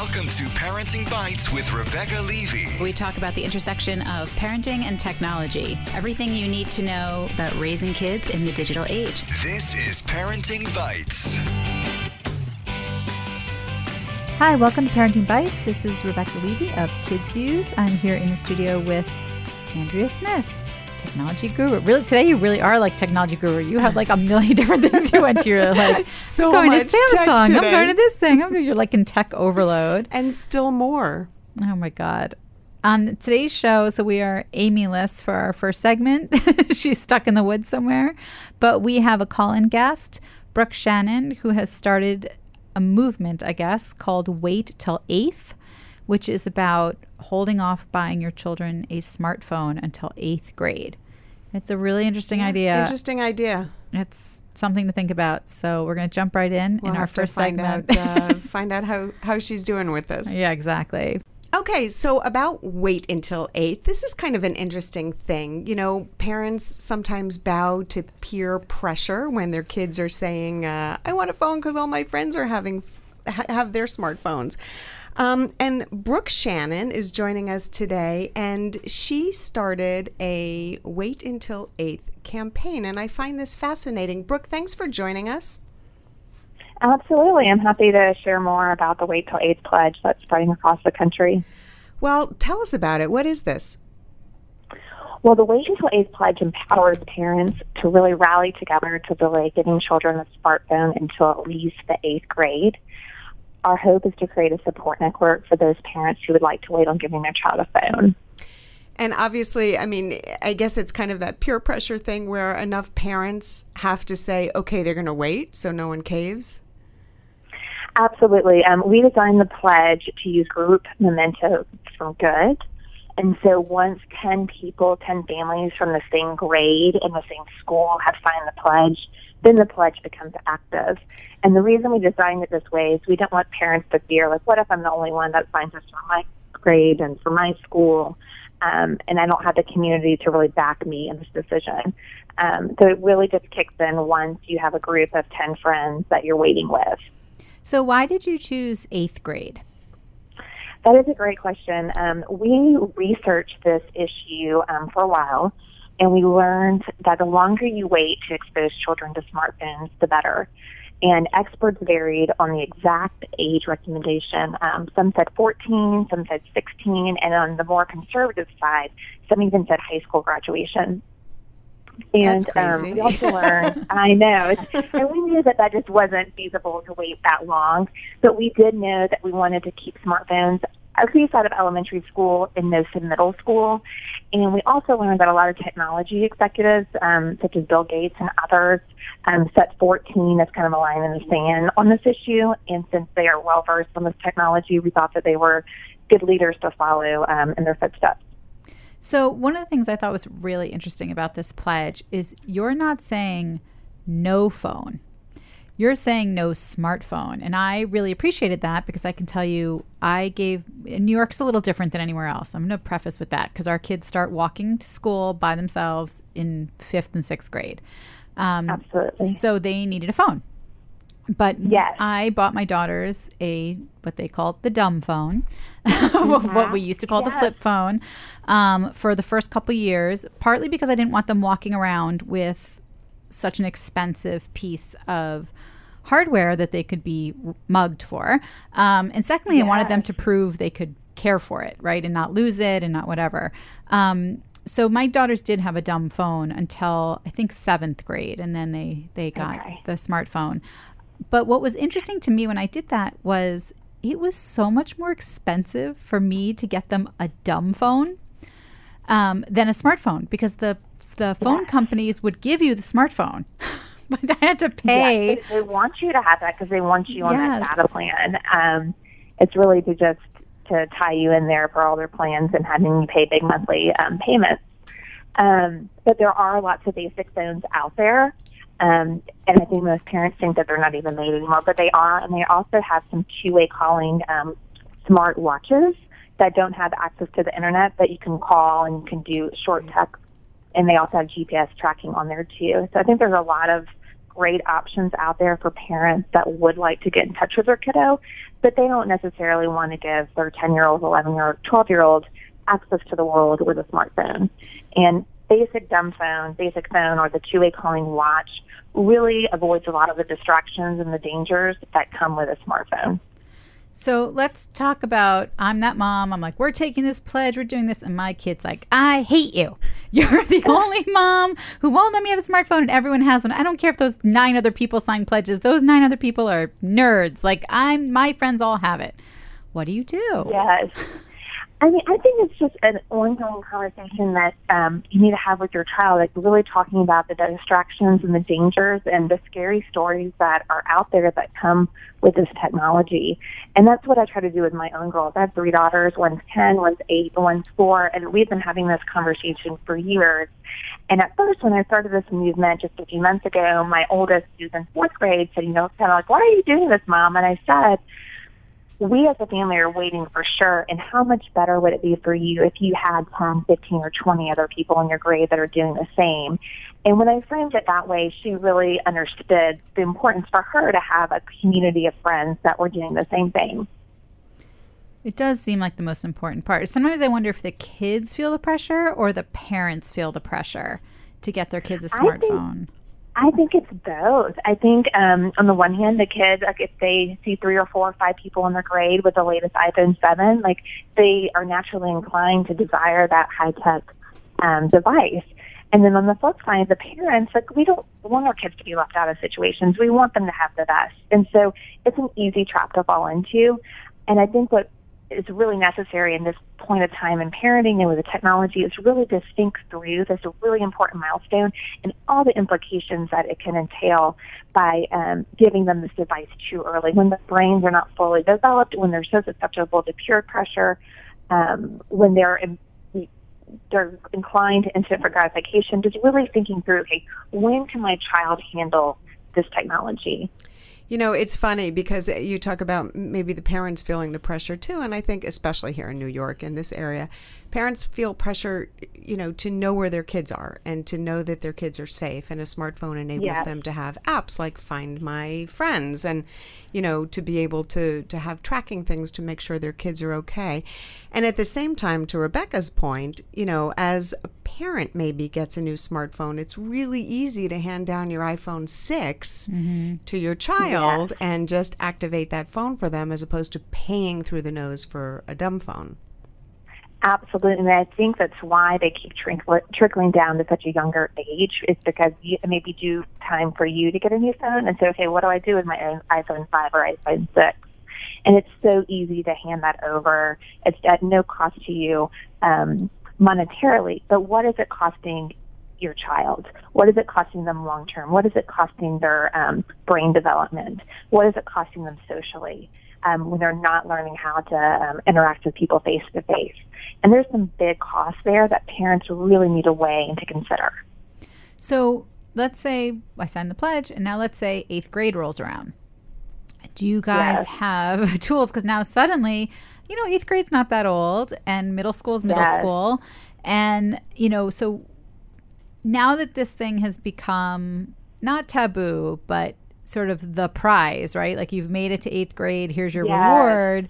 Welcome to Parenting Bites with Rebecca Levy. We talk about the intersection of parenting and technology, everything you need to know about raising kids in the digital age. This is Parenting Bites. Hi, welcome to Parenting Bites. This is Rebecca Levy of KidzVuz. I'm here in the studio with Andrea Smith, technology guru. Really, today you really are like technology guru. You have like a million different things you went to. You're like So going much to Samsung. I'm going to this thing. I'm going. You're like in tech overload. and still more. Oh my god. On today's show, so we are Amy-less for our first segment. She's stuck in the woods somewhere. But we have a call-in guest, Brooke Shannon, who has started a movement, I guess, called Wait Till Eighth, which is about holding off buying your children a smartphone until eighth grade. It's a really interesting idea. Interesting idea. It's something to think about. So we're going to jump right in We'll in our first find segment. out, uh, find out how, how she's doing with this. yeah, exactly. Okay, so about wait until eight. This is kind of an interesting thing. You know, parents sometimes bow to peer pressure when their kids are saying, uh, "I want a phone because all my friends are having ha- have their smartphones." Um, and Brooke Shannon is joining us today, and she started a wait until eighth campaign, and I find this fascinating. Brooke, thanks for joining us. Absolutely. I'm happy to share more about the Wait Till Eighth pledge that's spreading across the country. Well, tell us about it. What is this? Well, the Wait Until Eighth pledge empowers parents to really rally together to delay giving children a smartphone until at least the eighth grade. Our hope is to create a support network for those parents who would like to wait on giving their child a phone. And obviously, I mean, I guess it's kind of that peer pressure thing where enough parents have to say, okay, they're going to wait so no one caves. Absolutely. Um, we designed the pledge to use group memento for good. And so once 10 people, 10 families from the same grade in the same school have signed the pledge, then the pledge becomes active. And the reason we designed it this way is we don't want parents to fear, like, what if I'm the only one that signs this for my grade and for my school? Um, and I don't have the community to really back me in this decision. Um, so it really just kicks in once you have a group of 10 friends that you're waiting with. So why did you choose eighth grade? That is a great question. Um, we researched this issue um, for a while, and we learned that the longer you wait to expose children to smartphones, the better. And experts varied on the exact age recommendation. Um, some said 14, some said 16, and on the more conservative side, some even said high school graduation. And um, we also learned, I know, and we knew that that just wasn't feasible to wait that long. But we did know that we wanted to keep smartphones at least out of elementary school and most of middle school. And we also learned that a lot of technology executives, um, such as Bill Gates and others, um, set 14 as kind of a line in the sand on this issue. And since they are well versed on this technology, we thought that they were good leaders to follow um, in their footsteps. So, one of the things I thought was really interesting about this pledge is you're not saying no phone. You're saying no smartphone. And I really appreciated that because I can tell you, I gave New York's a little different than anywhere else. I'm going to preface with that because our kids start walking to school by themselves in fifth and sixth grade. Um, Absolutely. so, they needed a phone. But Yes. I bought my daughters a what they called the dumb phone, what we used to call the flip phone, um, for the first couple years. Partly because I didn't want them walking around with such an expensive piece of hardware that they could be mugged for, um, and secondly, I wanted them to prove they could care for it, right, and not lose it and not whatever. Um, so my daughters did have a dumb phone until I think seventh grade, and then they they got Okay. the smartphone. But what was interesting to me when I did that was it was so much more expensive for me to get them a dumb phone um, than a smartphone because the the phone companies would give you the smartphone, but I had to pay. Yes, they want you to have that because they want you on Yes. that data plan. Um, it's really to just to tie you in there for all their plans and having you pay big monthly um, payments. Um, but there are lots of basic phones out there. Um, and I think most parents think that they're not even made anymore, but they are. And they also have some two-way calling um, smart watches that don't have access to the internet, but you can call and you can do short text. And they also have GPS tracking on there too. So I think there's a lot of great options out there for parents that would like to get in touch with their kiddo, but they don't necessarily want to give their 10 year old, 11 year old, 12 year old access to the world with a smartphone. And basic dumb phone, basic phone, or the two way calling watch really avoids a lot of the distractions and the dangers that come with a smartphone. So let's talk about I'm that mom. I'm like, we're taking this pledge, we're doing this. And my kid's like, I hate you. You're the only mom who won't let me have a smartphone and everyone has one. I don't care if those nine other people sign pledges. Those nine other people are nerds. Like I'm my friends all have it. What do you do? Yes. I mean, I think it's just an ongoing conversation that um, you need to have with your child, like really talking about the distractions and the dangers and the scary stories that are out there that come with this technology. And that's what I try to do with my own girls. I have three daughters. One's 10, one's 8, one's 4. And we've been having this conversation for years. And at first, when I started this movement just a few months ago, my oldest, who's in fourth grade, said, you know, kind of like, why are you doing this, Mom? And I said, we as a family are waiting for sure. And how much better would it be for you if you had 10, 15, or 20 other people in your grade that are doing the same? And when I framed it that way, she really understood the importance for her to have a community of friends that were doing the same thing. It does seem like the most important part. Sometimes I wonder if the kids feel the pressure or the parents feel the pressure to get their kids a smartphone. I think, it's both. I think um, on the one hand, the kids, like if they see three or four or five people in their grade with the latest iPhone 7, like they are naturally inclined to desire that high tech um, device. And then on the flip side, the parents, like we don't want our kids to be left out of situations. We want them to have the best. And so it's an easy trap to fall into. And I think what is really necessary in this point of time in parenting and with the technology is really to think through this really important milestone and all the implications that it can entail by um, giving them this device too early when the brains are not fully developed, when they're so susceptible to peer pressure, um, when they're in, they're inclined to instant gratification, just really thinking through, okay, when can my child handle this technology? You know, it's funny because you talk about maybe the parents feeling the pressure too. And I think, especially here in New York, in this area, parents feel pressure, you know, to know where their kids are and to know that their kids are safe. And a smartphone enables yes. them to have apps like Find My Friends and, you know, to be able to, to have tracking things to make sure their kids are okay. And at the same time, to Rebecca's point, you know, as a parent maybe gets a new smartphone, it's really easy to hand down your iPhone 6 mm-hmm. to your child yeah. and just activate that phone for them as opposed to paying through the nose for a dumb phone. Absolutely, and I think that's why they keep trickling, down to such a younger age. Is because you, it may be due time for you to get a new phone, and say, okay, what do I do with my iPhone five or iPhone six? And it's so easy to hand that over. It's at no cost to you um, monetarily, but what is it costing your child? What is it costing them long term? What is it costing their um, brain development? What is it costing them socially? Um, when they're not learning how to um, interact with people face to face. And there's some big costs there that parents really need to weigh and to consider. So let's say I signed the pledge, and now let's say eighth grade rolls around. Do you guys yes. have tools? Because now suddenly, you know, eighth grade's not that old, and middle school is middle yes. school. And, you know, so now that this thing has become not taboo, but sort of the prize, right? Like you've made it to eighth grade, here's your yes. reward.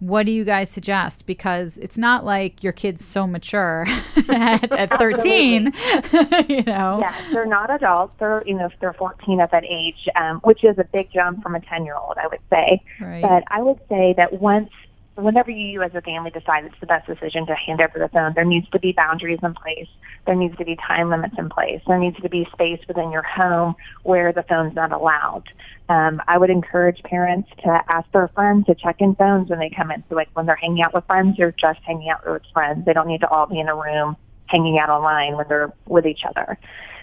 What do you guys suggest? Because it's not like your kid's so mature at, at 13, you know? Yeah, they're not adults. They're, you know, they're 14 at that age, um, which is a big jump from a 10 year old, I would say. Right. But I would say that once whenever you as a family decide it's the best decision to hand over the phone, there needs to be boundaries in place. There needs to be time limits in place. There needs to be space within your home where the phone's not allowed. Um, I would encourage parents to ask their friends to check in phones when they come in. So like when they're hanging out with friends, they're just hanging out with friends. They don't need to all be in a room hanging out online when they're with each other.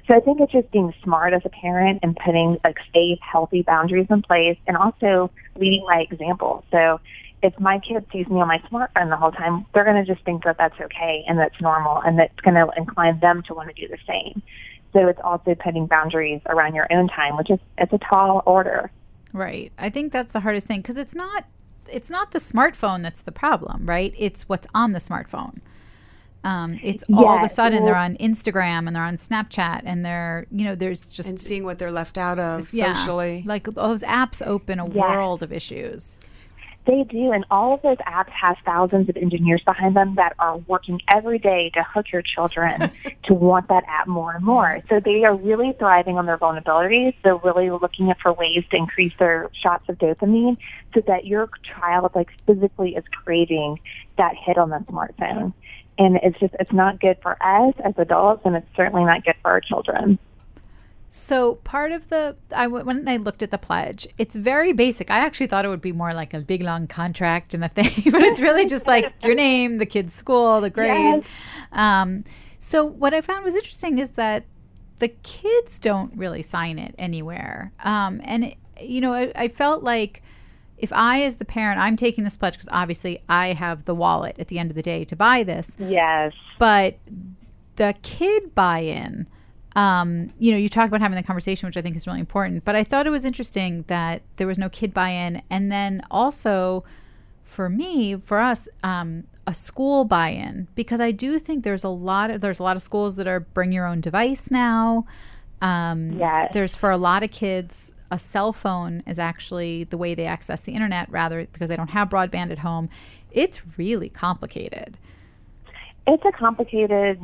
So I think it's just being smart as a parent and putting like safe, healthy boundaries in place and also leading by example. So if my kid sees me on my smartphone the whole time, they're going to just think that that's okay and that's normal and that's going to incline them to want to do the same. So it's also putting boundaries around your own time, which is it's a tall order. Right. I think that's the hardest thing because it's not it's not the smartphone that's the problem, right? It's what's on the smartphone. Um, it's all of a Yeah, sudden they're on Instagram and they're on Snapchat and they're you know there's just and seeing what they're left out of yeah, socially. like those apps open a Yeah. world of issues. They do, and all of those apps have thousands of engineers behind them that are working every day to hook your children to want that app more and more. So they are really thriving on their vulnerabilities. They're really looking for ways to increase their shots of dopamine so that your child like physically is craving that hit on the smartphone. And it's just it's not good for us as adults and it's certainly not good for our children. So part of the I w- when I looked at the pledge, it's very basic. I actually thought it would be more like a big long contract and a thing, but it's really just like your name, the kid's school, the grade. Um, so what I found was interesting is that the kids don't really sign it anywhere, um, and it, you know I, I felt like if I, as the parent, I'm taking this pledge because obviously I have the wallet at the end of the day to buy this Yes. but the kid buy-in um, you know you talk about having the conversation which i think is really important but i thought it was interesting that there was no kid buy-in. And then also for me for us um, a school buy-in because i do think there's a lot of there's a lot of schools that are bring your own device now. Um, Yes. there's for a lot of kids a cell phone is actually the way they access the internet rather because they don't have broadband at home. It's really complicated. It's a complicated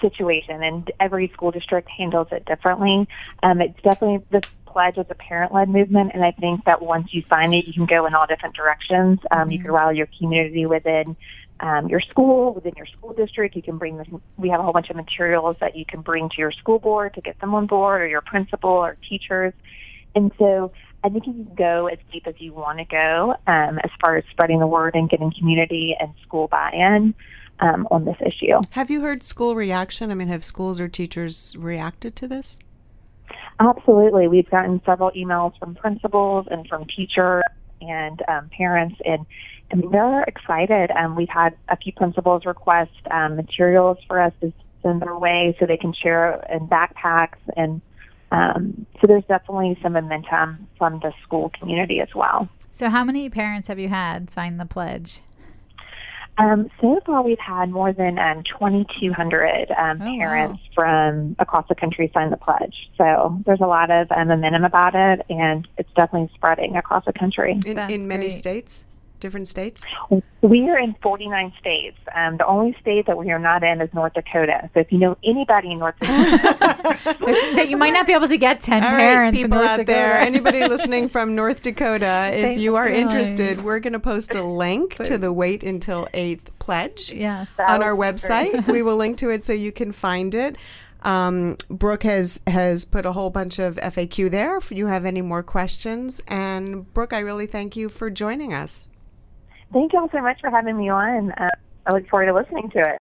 situation and every school district handles it differently. Um, it's definitely this pledge is a parent led movement and I think that once you sign it you can go in all different directions. Um, You can rally your community within um, your school, within your school district. You can bring this, we have a whole bunch of materials that you can bring to your school board to get them on board or your principal or teachers. And so I think you can go as deep as you want to go um, as far as spreading the word and getting community and school buy-in um, on this issue. Have you heard school reaction? I mean, have schools or teachers reacted to this? Absolutely. We've gotten several emails from principals and from teachers and um, parents, and, and they're excited. Um, we've had a few principals request um, materials for us to send their way so they can share in backpacks. And um, so there's definitely some momentum from the school community as well. So, how many parents have you had sign the pledge? Um, so far, we've had more than um, 2,200 um, Oh, wow. parents from across the country sign the pledge. So there's a lot of um, momentum about it, and it's definitely spreading across the country. In, in many great. states, different states. We are in 49 states. Um, the only state that we are not in is North Dakota. So if you know anybody in North Dakota, that you might not be able to get 10 All right, parents in people North out Dakota. there, anybody listening from North Dakota, if Thanks, you are interested, we're going to post a link to the Wait Until 8th pledge Yes. on our would great. website. we will link to it so you can find it. Um, Brooke has has put a whole bunch of FAQ there if you have any more questions. And Brooke, I really thank you for joining us. Thank you all so much for having me on. Uh, I look forward to listening to it.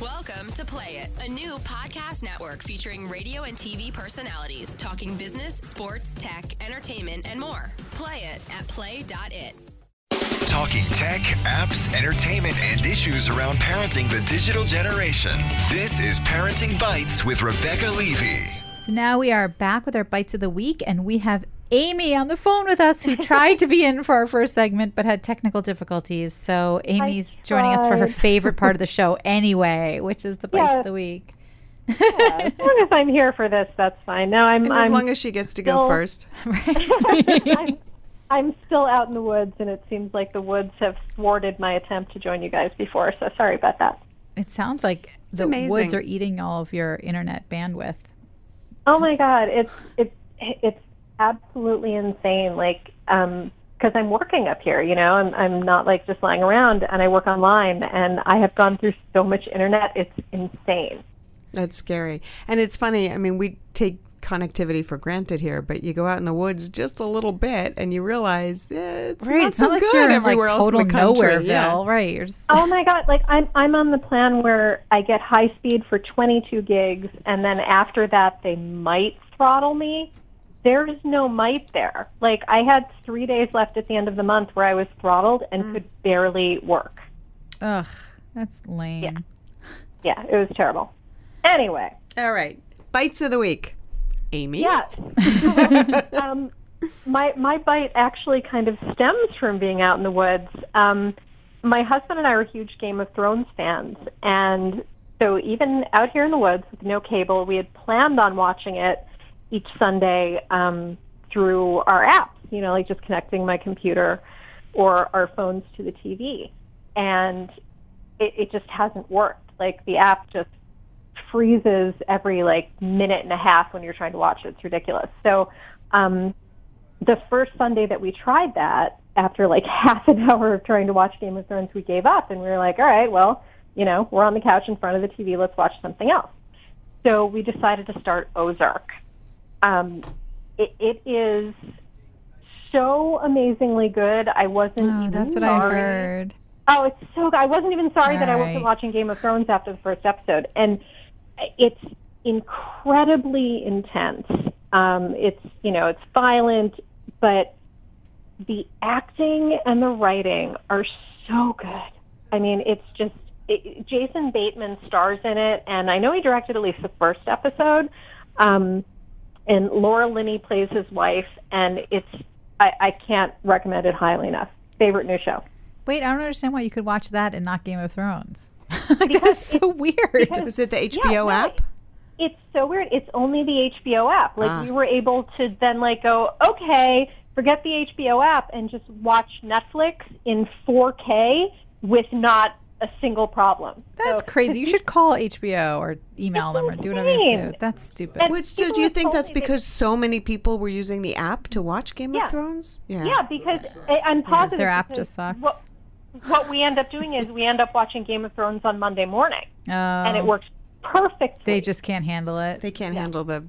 Welcome to Play It, a new podcast network featuring radio and TV personalities talking business, sports, tech, entertainment, and more. Play it at play.it. Talking tech, apps, entertainment, and issues around parenting the digital generation. This is Parenting Bites with Rebecca Levy. So now we are back with our bites of the week, and we have Amy on the phone with us who tried to be in for our first segment but had technical difficulties. So Amy's joining us for her favorite part of the show anyway, which is the bites Yeah. of the week. yeah, as long as I'm here for this, that's fine. No, I'm And as I'm, long as she gets to go first. I'm I'm still out in the woods, and it seems like the woods have thwarted my attempt to join you guys before. So sorry about that. It sounds like the amazing. woods are eating all of your internet bandwidth. Oh my God, it's it's it's absolutely insane. Like, um, because I'm working up here, you know, I'm I'm not like just lying around, and I work online, and I have gone through so much internet, it's insane. That's scary. And it's funny. I mean, we take connectivity for granted here, but you go out in the woods just a little bit and you realize eh, it's Right. not it's so not like good you're everywhere like else total in the country. nowhereville. Yeah. Right. You're just, Oh my god! Like I'm I'm on the plan where I get high speed for 22 gigs, and then after that they might throttle me. There's no might there. Like I had three days left at the end of the month where I was throttled and could barely work. ugh, that's lame. Yeah, it was terrible. Anyway, All right. Bites of the week. Amy? yeah. um, my my bite actually kind of stems from being out in the woods. Um, my husband and I are huge Game of Thrones fans, and so even out here in the woods with no cable, we had planned on watching it each Sunday um, through our apps. You know, like just connecting my computer or our phones to the TV, and it, it just hasn't worked. Like the app just freezes every like minute and a half when you're trying to watch it. It's ridiculous. So um, the first Sunday that we tried that, after like half an hour of trying to watch Game of Thrones, we gave up and we were like, all right, well, you know, we're on the couch in front of the TV. Let's watch something else. So we decided to start Ozark. Um, it, it is so amazingly good. I wasn't Oh, even that's what I heard. Oh, it's so good. I wasn't even sorry that I wasn't Right. watching Game of Thrones after the first episode. And it's incredibly intense. Um, it's, you know, it's violent, but the acting and the writing are so good. I mean, it's just, it, Jason Bateman stars in it, and I know he directed at least the first episode. Um, and Laura Linney plays his wife, and it's, I, I can't recommend it highly enough. Favorite new show. Wait, I don't understand why you could watch that and not Game of Thrones. that's so weird. Was it the HBO no, app? It's so weird. It's only the HBO app. Like Ah. we were able to then like go, okay, forget the HBO app and just watch Netflix in 4K with not a single problem. That's So- crazy. You should call HBO or email them or do whatever you have to do. That's stupid. And Which so do you think that's me that- because so many people were using the app to watch Game Yeah. of Thrones? Yeah, Yeah, because I- I'm positive their app because just sucks. What, what we end up doing is we end up watching Game of Thrones on Monday morning, Oh, and it oh. works perfectly. They just can't handle it. they can't handle the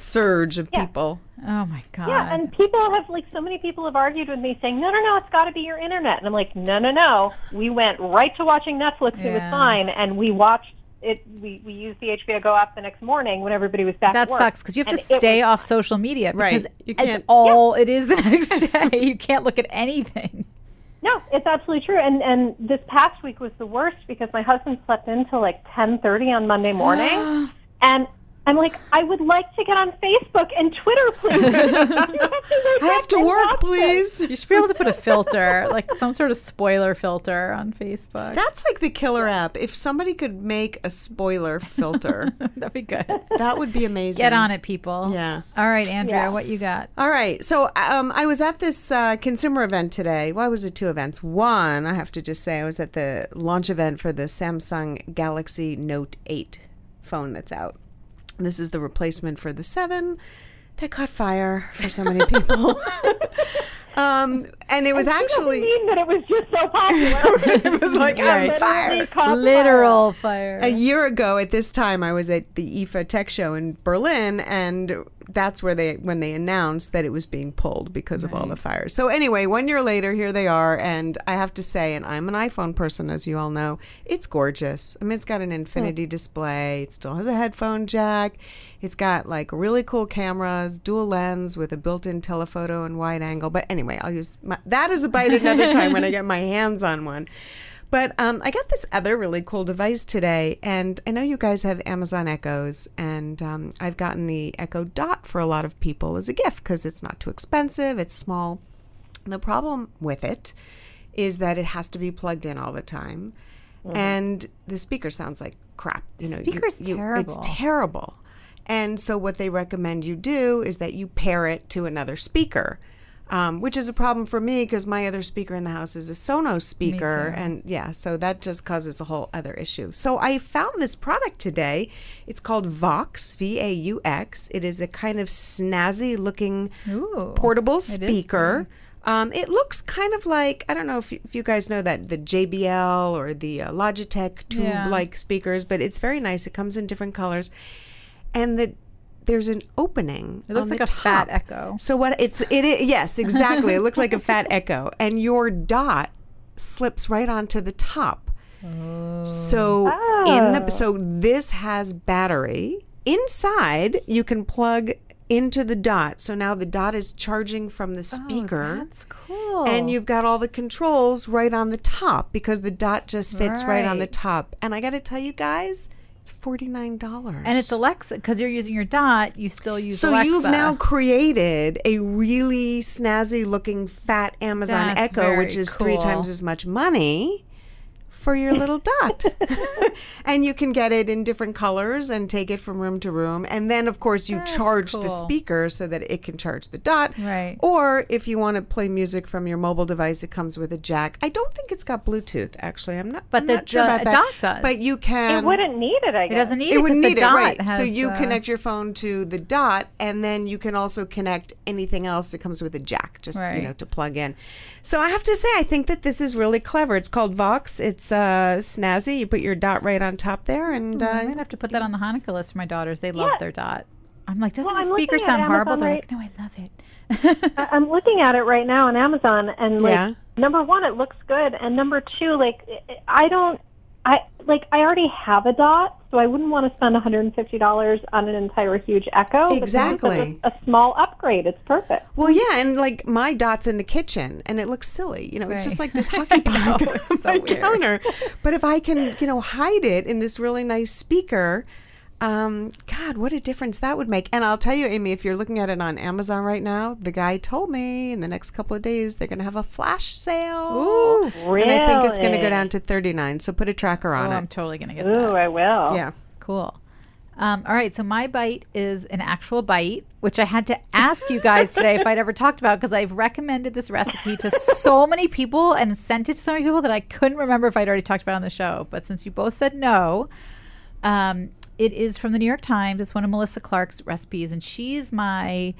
surge of Yeah. people. Oh my god. Yeah, and people have like so many people have argued with me saying, "No, no, no, it's got to be your internet." And I'm like, "No, no, no. We went right to watching Netflix. It was fine, and we watched it. We we used the HBO Go app the next morning when everybody was back. that at sucks because you have to stay was- off social media Right. because You it's can't- all it is the next day. You can't look at anything. No, it's absolutely true. And and this past week was the worst because my husband slept in till like 10:30 on Monday morning, and. I'm like, I would like to get on Facebook and Twitter, please. I have to work, please. You should be able to put a filter, like some sort of spoiler filter on Facebook. That's like the killer app. If somebody could make a spoiler filter, That'd be good. that would be amazing. Get on it, people. Yeah. All right, Andrea, Yeah. what you got? All right. So um, I was at this uh, consumer event today. Well, was it two events. One, I have to just say, I was at the launch event for the Samsung Galaxy Note 8 phone that's out. This is the replacement for the 7 that caught fire for so many people. um, and it was It doesn't actually. mean that it was just so popular. it was like Right. on fire. Literal fire. A year ago at this time, I was at the IFA Tech Show in Berlin, and that's where they when they announced that it was being pulled because of all the fires. So anyway, one year later, here they are, and I have to say, and I'm an iPhone person, as you all know, it's gorgeous. I mean, it's got an infinity hmm. display. It still has a headphone jack. It's got like really cool cameras, dual lens with a built-in telephoto and wide angle. But anyway, I'll use my, that as a bite another time when I get my hands on one. But um, I got this other really cool device today, and I know you guys have Amazon Echoes, and um, I've gotten the Echo Dot for a lot of people as a gift because it's not too expensive, it's small. The problem with it is that it has to be plugged in all the time, and the speaker sounds like crap. You know, you- Speaker's you- terrible. It's terrible. And so, what they recommend you do is that you pair it to another speaker, um, which is a problem for me because my other speaker in the house is a Sonos speaker. And yeah, so that just causes a whole other issue. So, I found this product today. It's called Vaux, V A U X. It is a kind of snazzy looking Ooh, portable speaker. Um, it looks kind of like I don't know if you, if you guys know that the JBL or the uh, Logitech tube-like speakers, but it's very nice. It comes in different colors, and the there's an opening. It looks like a fat. Echo. So what it's it is, yes exactly. it looks like a fat Echo, and your dot slips right onto the top. Oh. So in the so this has battery inside. You can plug into the dot. So now the dot is charging from the oh, speaker. Oh, That's cool. And you've got all the controls right on the top because the dot just fits right, on the top. And I got to tell you guys, it's forty nine dollars. and it's Alexa because you're using your dot. You still use so Alexa. you've now created a really snazzy looking fat Amazon That's Echo, which is three times as much money for your little dot. and you can get it in different colors and take it from room to room. And then, of course, you charge the speaker so that it can charge the dot. Right. Or if you want to play music from your mobile device, it comes with a jack. I don't think it's got Bluetooth, actually. I'm not, But I'm the not sure do- about that. dot does. But you can. It wouldn't need it, I guess. It doesn't need It it would because need the it, dot right? So you the- connect your phone to the dot, and then you can also connect anything else that comes with a jack, just you know, to plug in. So I have to say, I think that this is really clever. It's called Vaux. It's uh, snazzy. You put your dot right on top there, and I uh, might have to put that on the Hanukkah list for my daughters. They love Yeah. their dot. I'm like, doesn't Well, the speaker sound horrible? They're right- like, no, I love it. I- I'm looking at it right now on Amazon, and like Yeah. number one, it looks good, and number two, like I don't, I like I already have a dot, so I wouldn't want to spend 150 dollars on an entire huge Echo. But this is a- Exactly. a, small upgrade. It's perfect. well, yeah, and like my dot's in the kitchen, and it looks silly. You know, it's just like this hockey puck on so my weird. counter. But if I can, you know, hide it in this really nice speaker. Um, God, what a difference that would make. And I'll tell you, Amy, if you're looking at it on Amazon right now, the guy told me in the next couple of days they're going to have a flash sale. Ooh. really? And I think it's going to go down to 39. So put a tracker on Oh, it. I'm totally gonna get Ooh, that. I will. yeah. Cool. Um, all right, so my bite is an actual bite, which I had to ask you guys today if I'd ever talked about because I've recommended this recipe to so many people and sent it to so many people that I couldn't remember if I'd already talked about it on the show. But since you both said no, um, it is from the New York Times. It's one of Melissa Clark's recipes, and she's my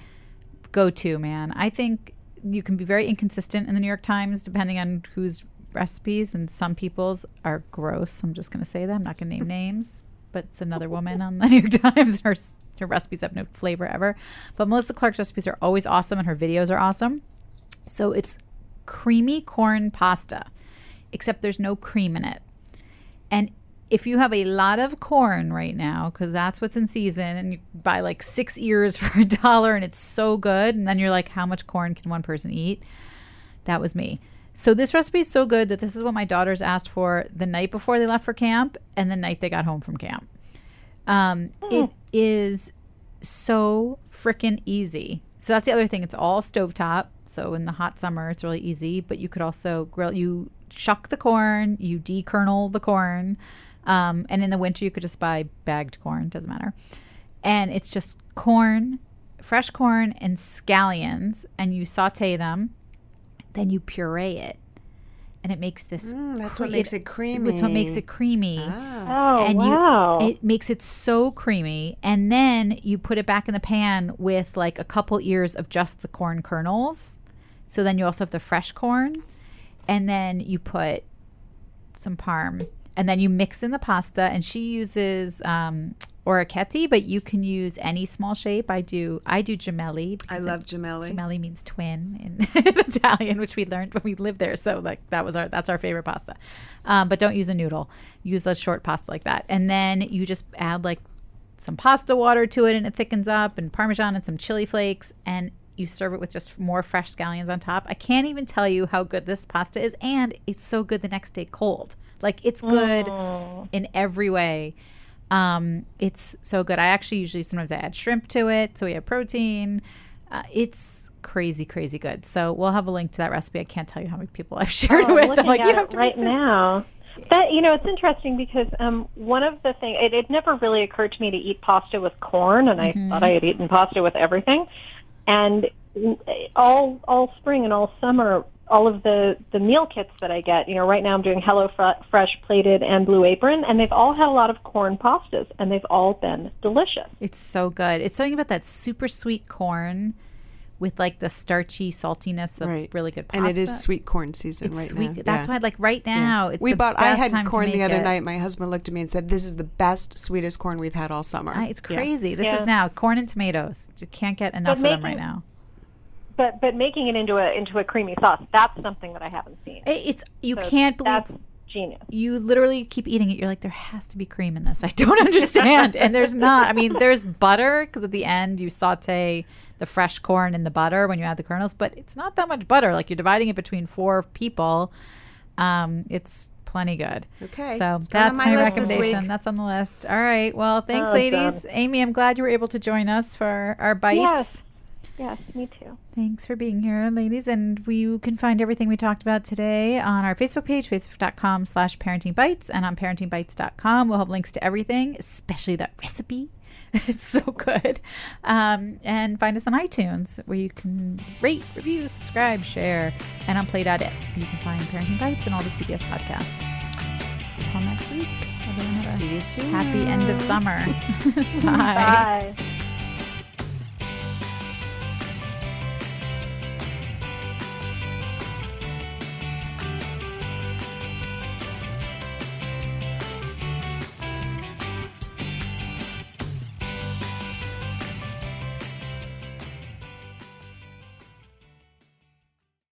go-to man. I think you can be very inconsistent in the New York Times depending on whose recipes, and some people's are gross. I'm just going to say that. I'm not going to name names, but it's another woman on the New York Times. Her her recipes have no flavor ever, but Melissa Clark's recipes are always awesome, and her videos are awesome. So it's creamy corn pasta, except there's no cream in it. And if you have a lot of corn right now, because that's what's in season, and you buy like six ears for a dollar and it's so good, and then you're like, how much corn can one person eat? That was me. So this recipe is so good that this is what my daughters asked for the night before they left for camp and the night they got home from camp. Um, It is so freaking easy. So that's the other thing. It's all stovetop. So in the hot summer, it's really easy. But you could also grill. You shuck the corn. You dekernel the corn. Um, and in the winter, you could just buy bagged corn. Doesn't matter. And it's just corn, fresh corn, and scallions, and you saute them. Then you puree it, and it makes this. Mm, that's cre- what makes it creamy. It's what makes it creamy Oh and wow. you it makes it so creamy and then you put it back in the pan with like a couple ears of just the corn kernels so then you also have the fresh corn and then you put some parm and then you mix in the pasta and she uses um orecchiette but you can use any small shape i do i do gemelli I love it- gemelli. Gemelli means twin in, in Italian, which we learned when we lived there. So like that was our that's our favorite pasta. Um, but don't use a noodle. Use a short pasta like that, and then you just add like some pasta water to it, and it thickens up, and parmesan and some chili flakes, and you serve it with just more fresh scallions on top. I can't even tell you how good this pasta is, and it's so good the next day cold. Like it's good in every way. Um, it's so good. I actually usually sometimes I add shrimp to it, so we have protein. Uh, it's crazy, crazy good. So we'll have a link to that recipe. I can't tell you how many people I've shared Oh, with. I'm like, you have to right now. That you know, it's interesting because um, one of the things it, it never really occurred to me to eat pasta with corn, and I thought I had eaten pasta with everything. And mm, all all spring and all summer, all of the the meal kits that I get, you know, right now I'm doing Hello Fre- Fresh plated and Blue Apron, and they've all had a lot of corn pastas, and they've all been delicious. It's so good. It's something about that super sweet corn with like the starchy saltiness of Right. really good pasta. And it is sweet corn season It's right sweet. now. That's Yeah. why, like right now, it's we the bought. I had corn the other it. night. My husband looked at me and said, "This is the best, sweetest corn we've had all summer." Uh, it's Yeah. crazy. This Yeah. is now corn and tomatoes. You can't get enough of But them right now. But but making it into a into a creamy sauce, that's something that I haven't seen. It's you So can't believe that's genius. you literally keep eating it. You're like, there has to be cream in this. I don't understand. and there's not. I mean, there's butter because at the end you saute the fresh corn in the butter when you add the kernels, but it's not that much butter. Like you're dividing it between four people. Um, it's plenty good. Okay. So It's that's my my, recommendation. That's on the list. All right. Well, thanks, Oh, ladies. done. Amy, I'm glad you were able to join us for our bites. Yes. Yes, me too. Thanks for being here, ladies. And we you can find everything we talked about today on our Facebook page, facebook.com slash parenting bites, and on parentingbites.com. We'll have links to everything, especially that recipe. It's so good. Um, and find us on iTunes where you can rate, review, subscribe, share, and on play.it. You can find Parenting Bites and all the CBS podcasts. Until next week, everyone have a See you soon. happy end of summer. Bye. Bye.